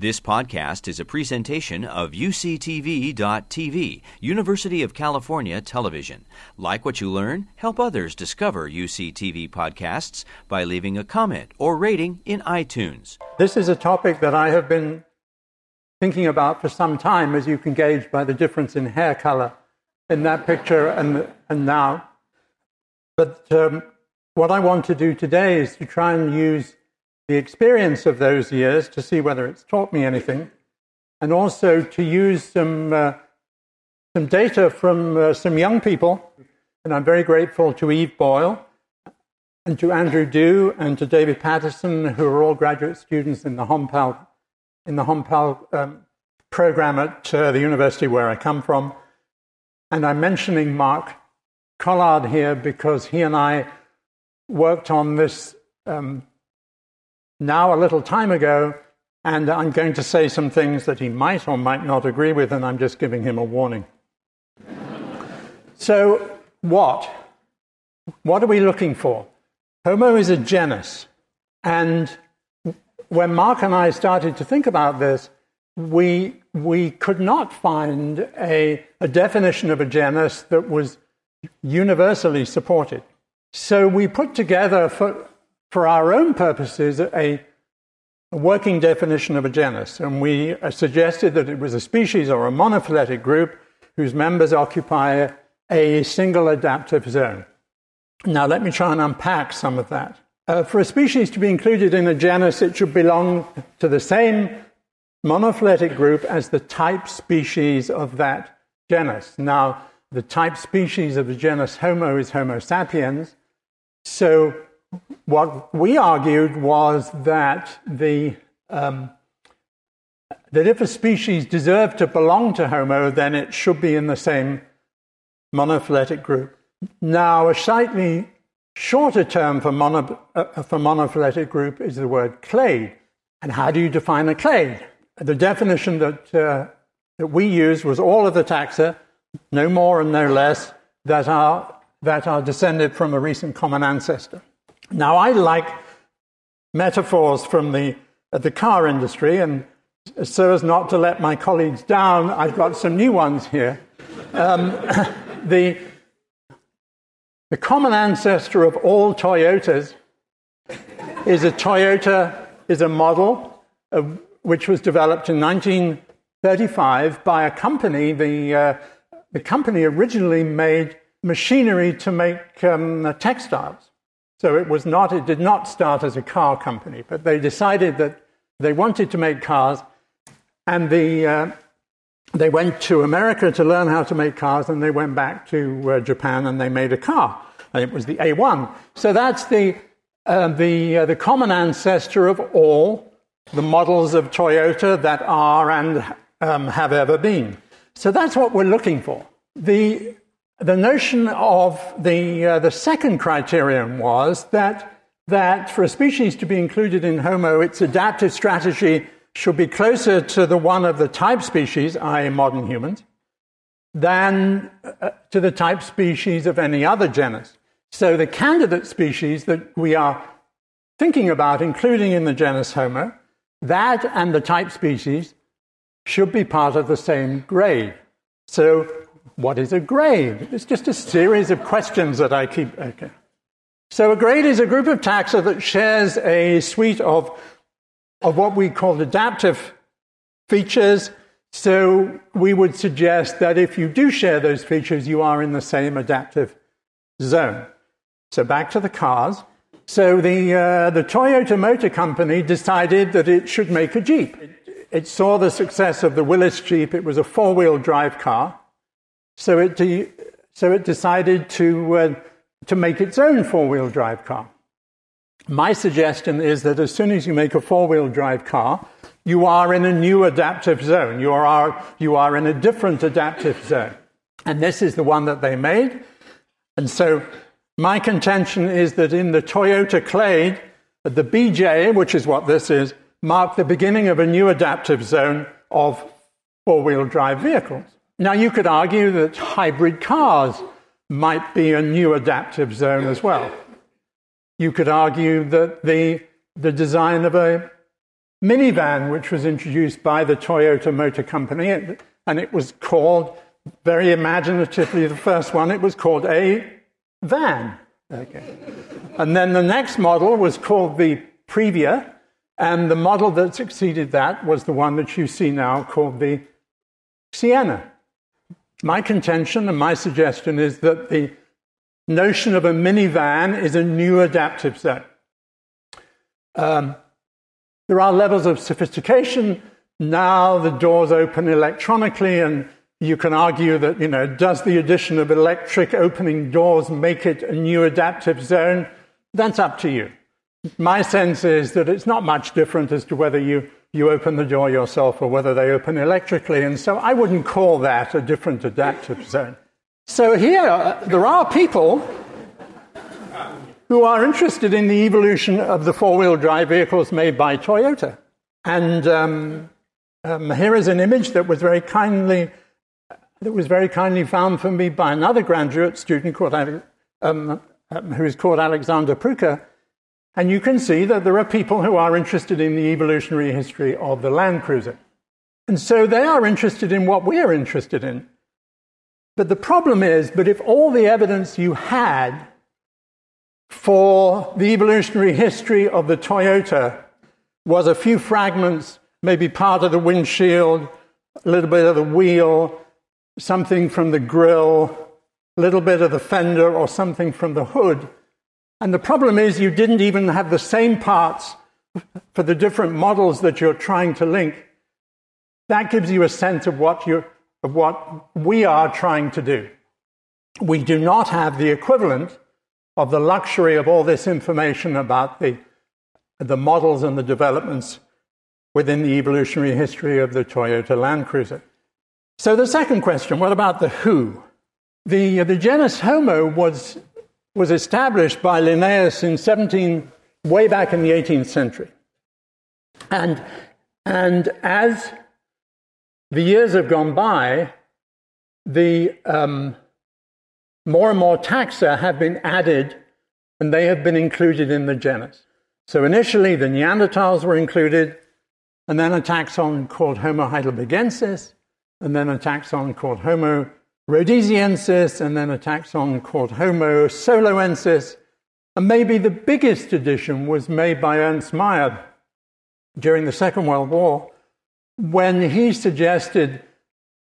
This podcast is a presentation of UCTV.tv, University of California Television. Like what you learn, help others discover UCTV podcasts by leaving a comment or rating in iTunes. This is a topic that I have been thinking about for some time, as you can gauge by the difference in hair color in that picture and, and now. But um, what I want to do today is to try and use the experience of those years to see whether it's taught me anything, and also to use some, uh, some data from uh, some young people. And I'm very grateful to Eve Boyle and to Andrew Du and to David Patterson, who are all graduate students in the HOMPAL, in the HOMPAL um, program at uh, the university where I come from. And I'm mentioning Mark Collard here because he and I worked on this um, now a little time ago, and I'm going to say some things that he might or might not agree with, and I'm just giving him a warning. so, what? What are we looking for? Homo is a genus, and when Mark and I started to think about this, we, we could not find a, a definition of a genus that was universally supported. So we put together for, for our own purposes, a, working definition of a genus. And we suggested that it was a species or a monophyletic group whose members occupy a single adaptive zone. Now, let me try and unpack some of that. Uh, for a species to be included in a genus, it should belong to the same monophyletic group as the type species of that genus. Now, the type species of the genus Homo is Homo sapiens. So what we argued was that the um, that if a species deserved to belong to Homo, then it should be in the same monophyletic group. Now, a slightly shorter term for, mono, uh, for monophyletic group is the word clade. And how do you define a clade? The definition that, uh, that we used was all of the taxa, no more and no less, that are, that are descended from a recent common ancestor. Now, I like metaphors from the, uh, the car industry, and so as not to let my colleagues down, I've got some new ones here. Um, the, the common ancestor of all Toyotas is a Toyota, is a model of, which was developed in 1935 by a company. The, uh, the company originally made machinery to make um, textiles. So it was not, it did not start as a car company, but they decided that they wanted to make cars, and the, uh, they went to America to learn how to make cars, and they went back to uh, Japan and they made a car, and it was the A1. So that's the, uh, the, uh, the common ancestor of all the models of Toyota that are and um, have ever been. So that's what we're looking for. The the notion of the, uh, the second criterion was that, that for a species to be included in Homo, its adaptive strategy should be closer to the one of the type species, i.e., modern humans, than uh, to the type species of any other genus. So the candidate species that we are thinking about including in the genus Homo, that and the type species should be part of the same grade. So what is a grade? It's just a series of questions that I keep. Okay. So, a grade is a group of taxa that shares a suite of, of what we call adaptive features. So, we would suggest that if you do share those features, you are in the same adaptive zone. So, back to the cars. So, the, uh, the Toyota Motor Company decided that it should make a Jeep. It, it saw the success of the Willys Jeep, it was a four wheel drive car. So it, de- so it decided to, uh, to make its own four wheel drive car. My suggestion is that as soon as you make a four wheel drive car, you are in a new adaptive zone. You are, you are in a different adaptive zone. And this is the one that they made. And so my contention is that in the Toyota Clade, the BJ, which is what this is, marked the beginning of a new adaptive zone of four wheel drive vehicles. Now, you could argue that hybrid cars might be a new adaptive zone as well. You could argue that the, the design of a, minivan which was introduced by the Toyota Motor Company, and it was called, very imaginatively, the first one, it was called a van. Okay. And then the next model was called the Previa, and the model that succeeded that was the one that you see now called the Sienna. My contention and my suggestion is that the notion of a minivan is a new adaptive set. Um, there are levels of sophistication. Now the doors open electronically, and you can argue that, you know, does the addition of electric opening doors make it a new adaptive zone? That's up to you. My sense is that it's not much different as to whether you, you open the door yourself or whether they open electrically, and so I wouldn't call that a different adaptive zone. So here, uh, there are people who are interested in the evolution of the four wheel drive vehicles made by Toyota. And um, um, here is an image that was very kindly that was very kindly found for me by another graduate student called um, um, who is called Alexander Pruka. And you can see that there are people who are interested in the evolutionary history of the Land Cruiser. And so they are interested in what we are interested in. But the problem is, but if all the evidence you had for the evolutionary history of the Toyota was a few fragments, maybe part of the windshield, a little bit of the wheel, something from the grill, a little bit of the fender, or something from the hood. And the problem is, you didn't even have the same parts for the different models that you're trying to link. That gives you a sense of what, you of what we are trying to do. We do not have the equivalent of the luxury of all this information about the, the models and the developments within the evolutionary history of the Toyota Land Cruiser. So, the second question what about the who? The, the genus Homo was, was established by Linnaeus in 17, way back in the 18th century. And, and as the years have gone by, the, um, more and more taxa have been added and they have been included in the genus. So initially, the Neanderthals were included, and then a taxon called Homo heidelbergensis, and then a taxon called Homo rhodesiensis, and then a taxon called Homo soloensis. And maybe the biggest addition was made by Ernst Mayr during the Second World War when he suggested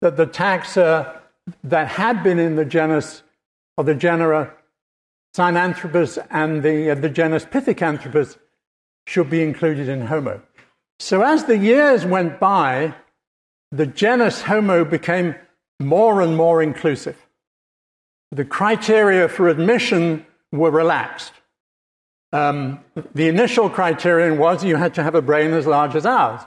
that the taxa that had been in the genus of the genera Sinanthropus and the, uh, the genus Pithecanthropus should be included in Homo. So as the years went by, the genus Homo became more and more inclusive. The criteria for admission were relaxed. Um, the initial criterion was you had to have a brain as large as ours.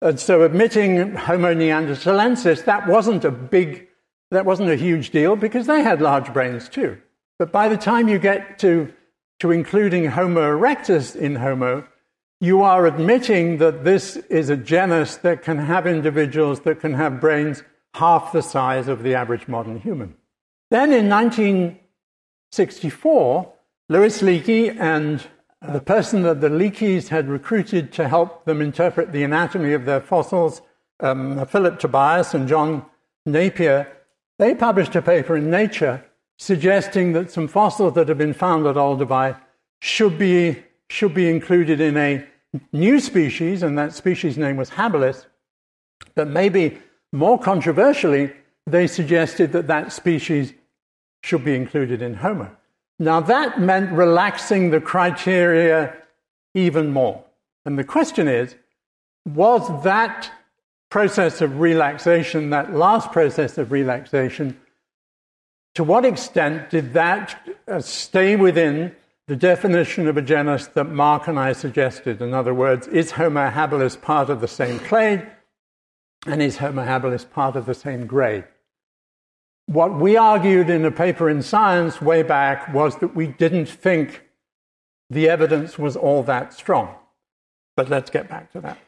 And so admitting Homo neanderthalensis, that wasn't a big that wasn't a huge deal because they had large brains too. But by the time you get to, to including Homo erectus in Homo, you are admitting that this is a genus that can have individuals that can have brains half the size of the average modern human. Then in 1964, Louis Leakey and the person that the Leakeys had recruited to help them interpret the anatomy of their fossils, um, Philip Tobias and John Napier, they published a paper in Nature suggesting that some fossils that have been found at Olduvai should be, should be included in a new species, and that species name was habilis. But maybe more controversially, they suggested that that species should be included in Homo. Now, that meant relaxing the criteria even more. And the question is was that process of relaxation, that last process of relaxation, to what extent did that uh, stay within the definition of a genus that Mark and I suggested? In other words, is Homo habilis part of the same clade? And is Homo habilis part of the same grade? What we argued in a paper in Science way back was that we didn't think the evidence was all that strong. But let's get back to that.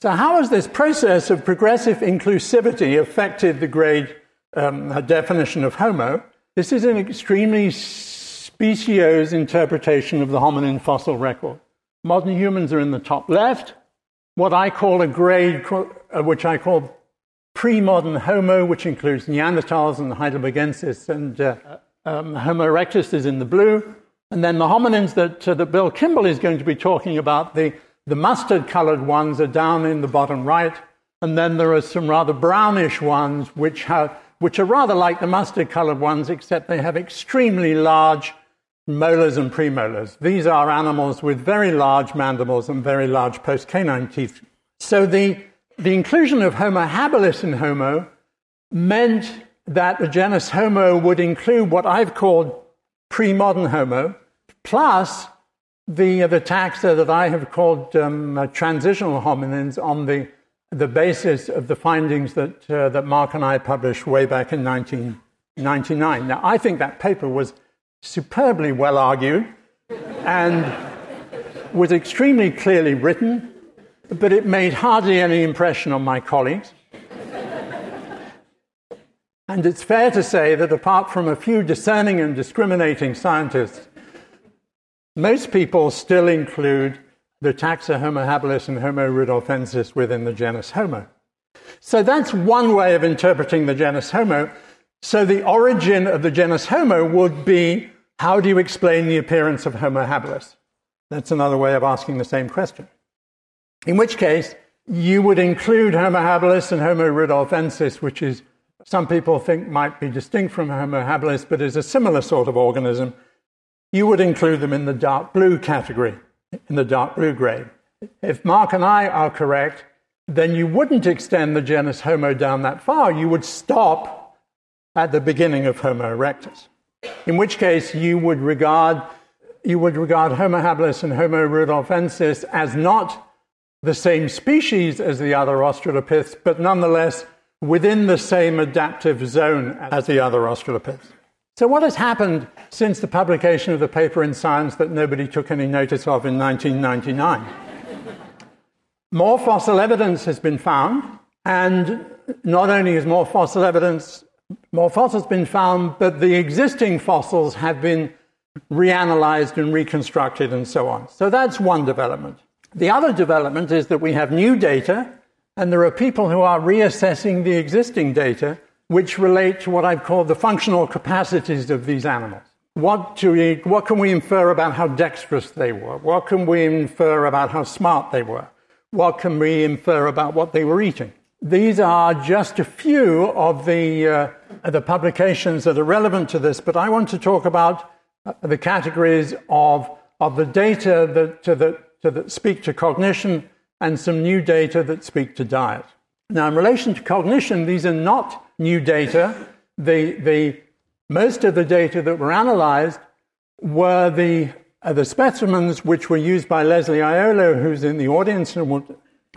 So, how has this process of progressive inclusivity affected the grade um, definition of Homo? This is an extremely speciose interpretation of the hominin fossil record. Modern humans are in the top left, what I call a grade, uh, which I call pre-modern Homo, which includes Neanderthals and Heidelbergensis, and uh, um, Homo erectus is in the blue. And then the hominins that, uh, that Bill Kimbel is going to be talking about, the, the mustard colored ones are down in the bottom right. And then there are some rather brownish ones which, have, which are rather like the mustard colored ones, except they have extremely large molars and premolars. These are animals with very large mandibles and very large postcanine teeth. So the, the inclusion of Homo habilis in Homo meant that the genus Homo would include what I've called pre modern Homo, plus the, the taxa that I have called um, uh, transitional hominins on the, the basis of the findings that, uh, that Mark and I published way back in 1999. Now, I think that paper was superbly well argued and was extremely clearly written, but it made hardly any impression on my colleagues. And it's fair to say that apart from a few discerning and discriminating scientists, most people still include the taxa Homo habilis and Homo rudolfensis within the genus Homo. So that's one way of interpreting the genus Homo. So the origin of the genus Homo would be how do you explain the appearance of Homo habilis? That's another way of asking the same question. In which case, you would include Homo habilis and Homo rudolfensis, which is some people think might be distinct from Homo habilis, but is a similar sort of organism, you would include them in the dark blue category, in the dark blue grade. If Mark and I are correct, then you wouldn't extend the genus Homo down that far. You would stop at the beginning of Homo erectus. In which case, you would regard, you would regard Homo habilis and Homo rudolfensis as not the same species as the other Australopiths, but nonetheless within the same adaptive zone as the other Australopiths. So, what has happened since the publication of the paper in Science that nobody took any notice of in 1999? more fossil evidence has been found, and not only is more fossil evidence, more fossils been found, but the existing fossils have been reanalyzed and reconstructed and so on. So that's one development. The other development is that we have new data and there are people who are reassessing the existing data, which relate to what I've called the functional capacities of these animals. What, what can we infer about how dexterous they were? What can we infer about how smart they were? What can we infer about what they were eating? These are just a few of the, uh, the publications that are relevant to this, but I want to talk about uh, the categories of, of the data that, to the, to speak to cognition and some new data that speak to diet. Now, in relation to cognition, these are not new data. The, the, most of the data that were analyzed were the, uh, the specimens which were used by Leslie Aiello, who's in the audience, and, will,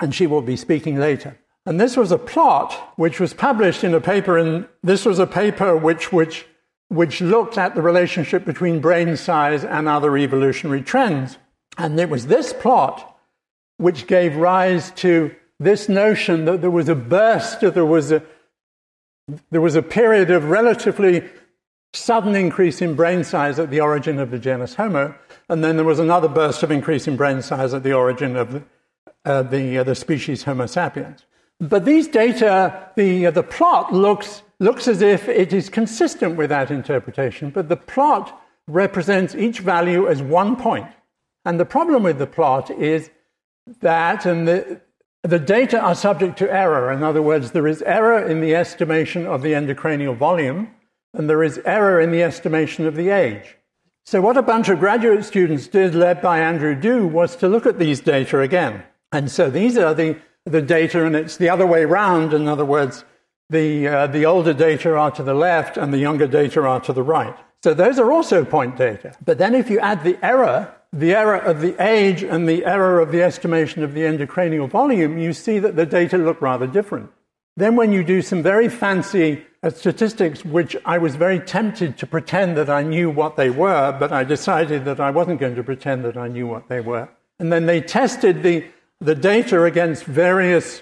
and she will be speaking later. And this was a plot which was published in a paper, and this was a paper which, which, which looked at the relationship between brain size and other evolutionary trends. And it was this plot which gave rise to this notion that there was a burst, there was a, there was a period of relatively sudden increase in brain size at the origin of the genus Homo, and then there was another burst of increase in brain size at the origin of the, uh, the, uh, the species Homo sapiens. But these data, the, uh, the plot looks, looks as if it is consistent with that interpretation, but the plot represents each value as one point. And the problem with the plot is that, and the, the data are subject to error. In other words, there is error in the estimation of the endocranial volume, and there is error in the estimation of the age. So, what a bunch of graduate students did, led by Andrew Du, was to look at these data again. And so these are the, the data, and it's the other way round. In other words, the, uh, the older data are to the left, and the younger data are to the right. So, those are also point data. But then, if you add the error the error of the age and the error of the estimation of the endocranial volume, you see that the data look rather different. Then, when you do some very fancy uh, statistics, which I was very tempted to pretend that I knew what they were, but I decided that I wasn't going to pretend that I knew what they were. And then they tested the, the data against various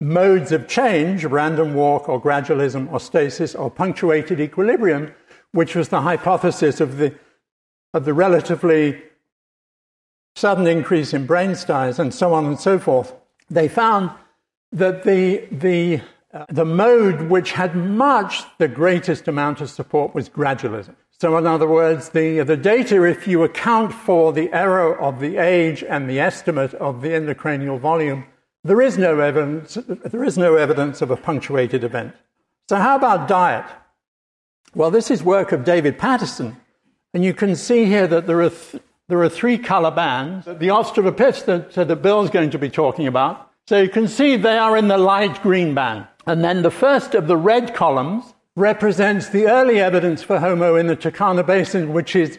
modes of change random walk, or gradualism, or stasis, or punctuated equilibrium, which was the hypothesis of the, of the relatively sudden increase in brain size, and so on and so forth. they found that the, the, uh, the mode which had much the greatest amount of support was gradualism. So, in other words, the, the data, if you account for the error of the age and the estimate of the intracranial volume, there is no evidence, there is no evidence of a punctuated event. So, how about diet? Well, this is work of David Patterson, and you can see here that there are, th- there are three color bands. The australopiths that, that Bill's going to be talking about. So you can see they are in the light green band. And then the first of the red columns represents the early evidence for Homo in the Turkana Basin, which is,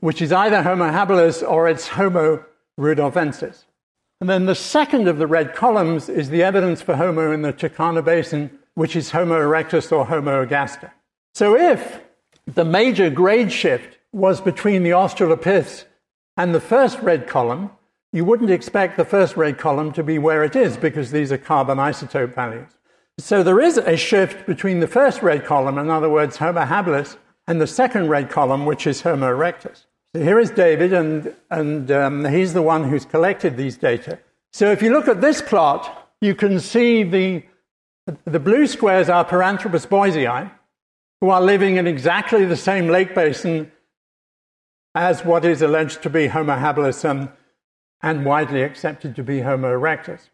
which is either Homo habilis or it's Homo rudolfensis. And then the second of the red columns is the evidence for Homo in the Turkana Basin, which is Homo erectus or Homo ergaster. So if the major grade shift was between the Australopiths and the first red column, you wouldn't expect the first red column to be where it is because these are carbon isotope values. So there is a shift between the first red column, in other words, Homo habilis, and the second red column, which is Homo erectus. So here is David, and, and um, he's the one who's collected these data. So if you look at this plot, you can see the, the blue squares are Paranthropus boisei, who are living in exactly the same lake basin as what is alleged to be Homo habilis and, widely accepted to be Homo erectus.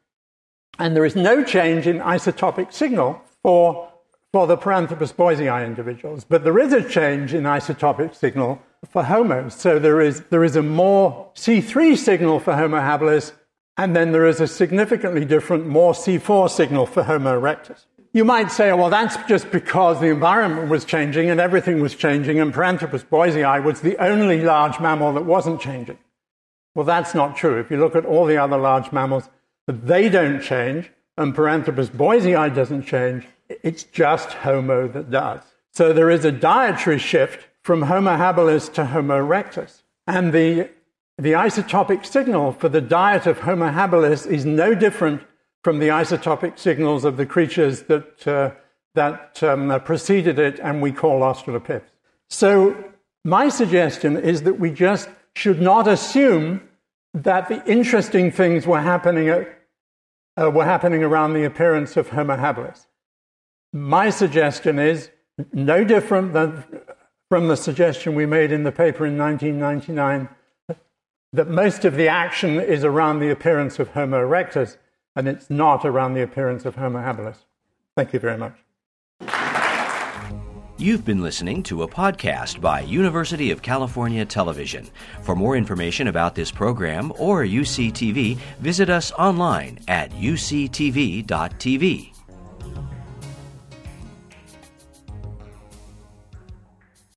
And there is no change in isotopic signal for, for the Paranthropus boisei individuals, but there is a change in isotopic signal for Homo. So there is, there is a more C3 signal for Homo habilis, and then there is a significantly different, more C4 signal for Homo erectus. You might say, well, that's just because the environment was changing and everything was changing, and Paranthropus boisei was the only large mammal that wasn't changing. Well, that's not true. If you look at all the other large mammals, they don't change, and Paranthropus boisei doesn't change. It's just Homo that does. So there is a dietary shift from Homo habilis to Homo erectus. And the, the isotopic signal for the diet of Homo habilis is no different from the isotopic signals of the creatures that, uh, that um, preceded it and we call Australopiths. So, my suggestion is that we just should not assume that the interesting things were happening, at, uh, were happening around the appearance of Homo habilis. My suggestion is no different than from the suggestion we made in the paper in 1999 that most of the action is around the appearance of Homo erectus and it's not around the appearance of Homo habilis. Thank you very much. You've been listening to a podcast by University of California Television. For more information about this program or UCTV, visit us online at uctv.tv.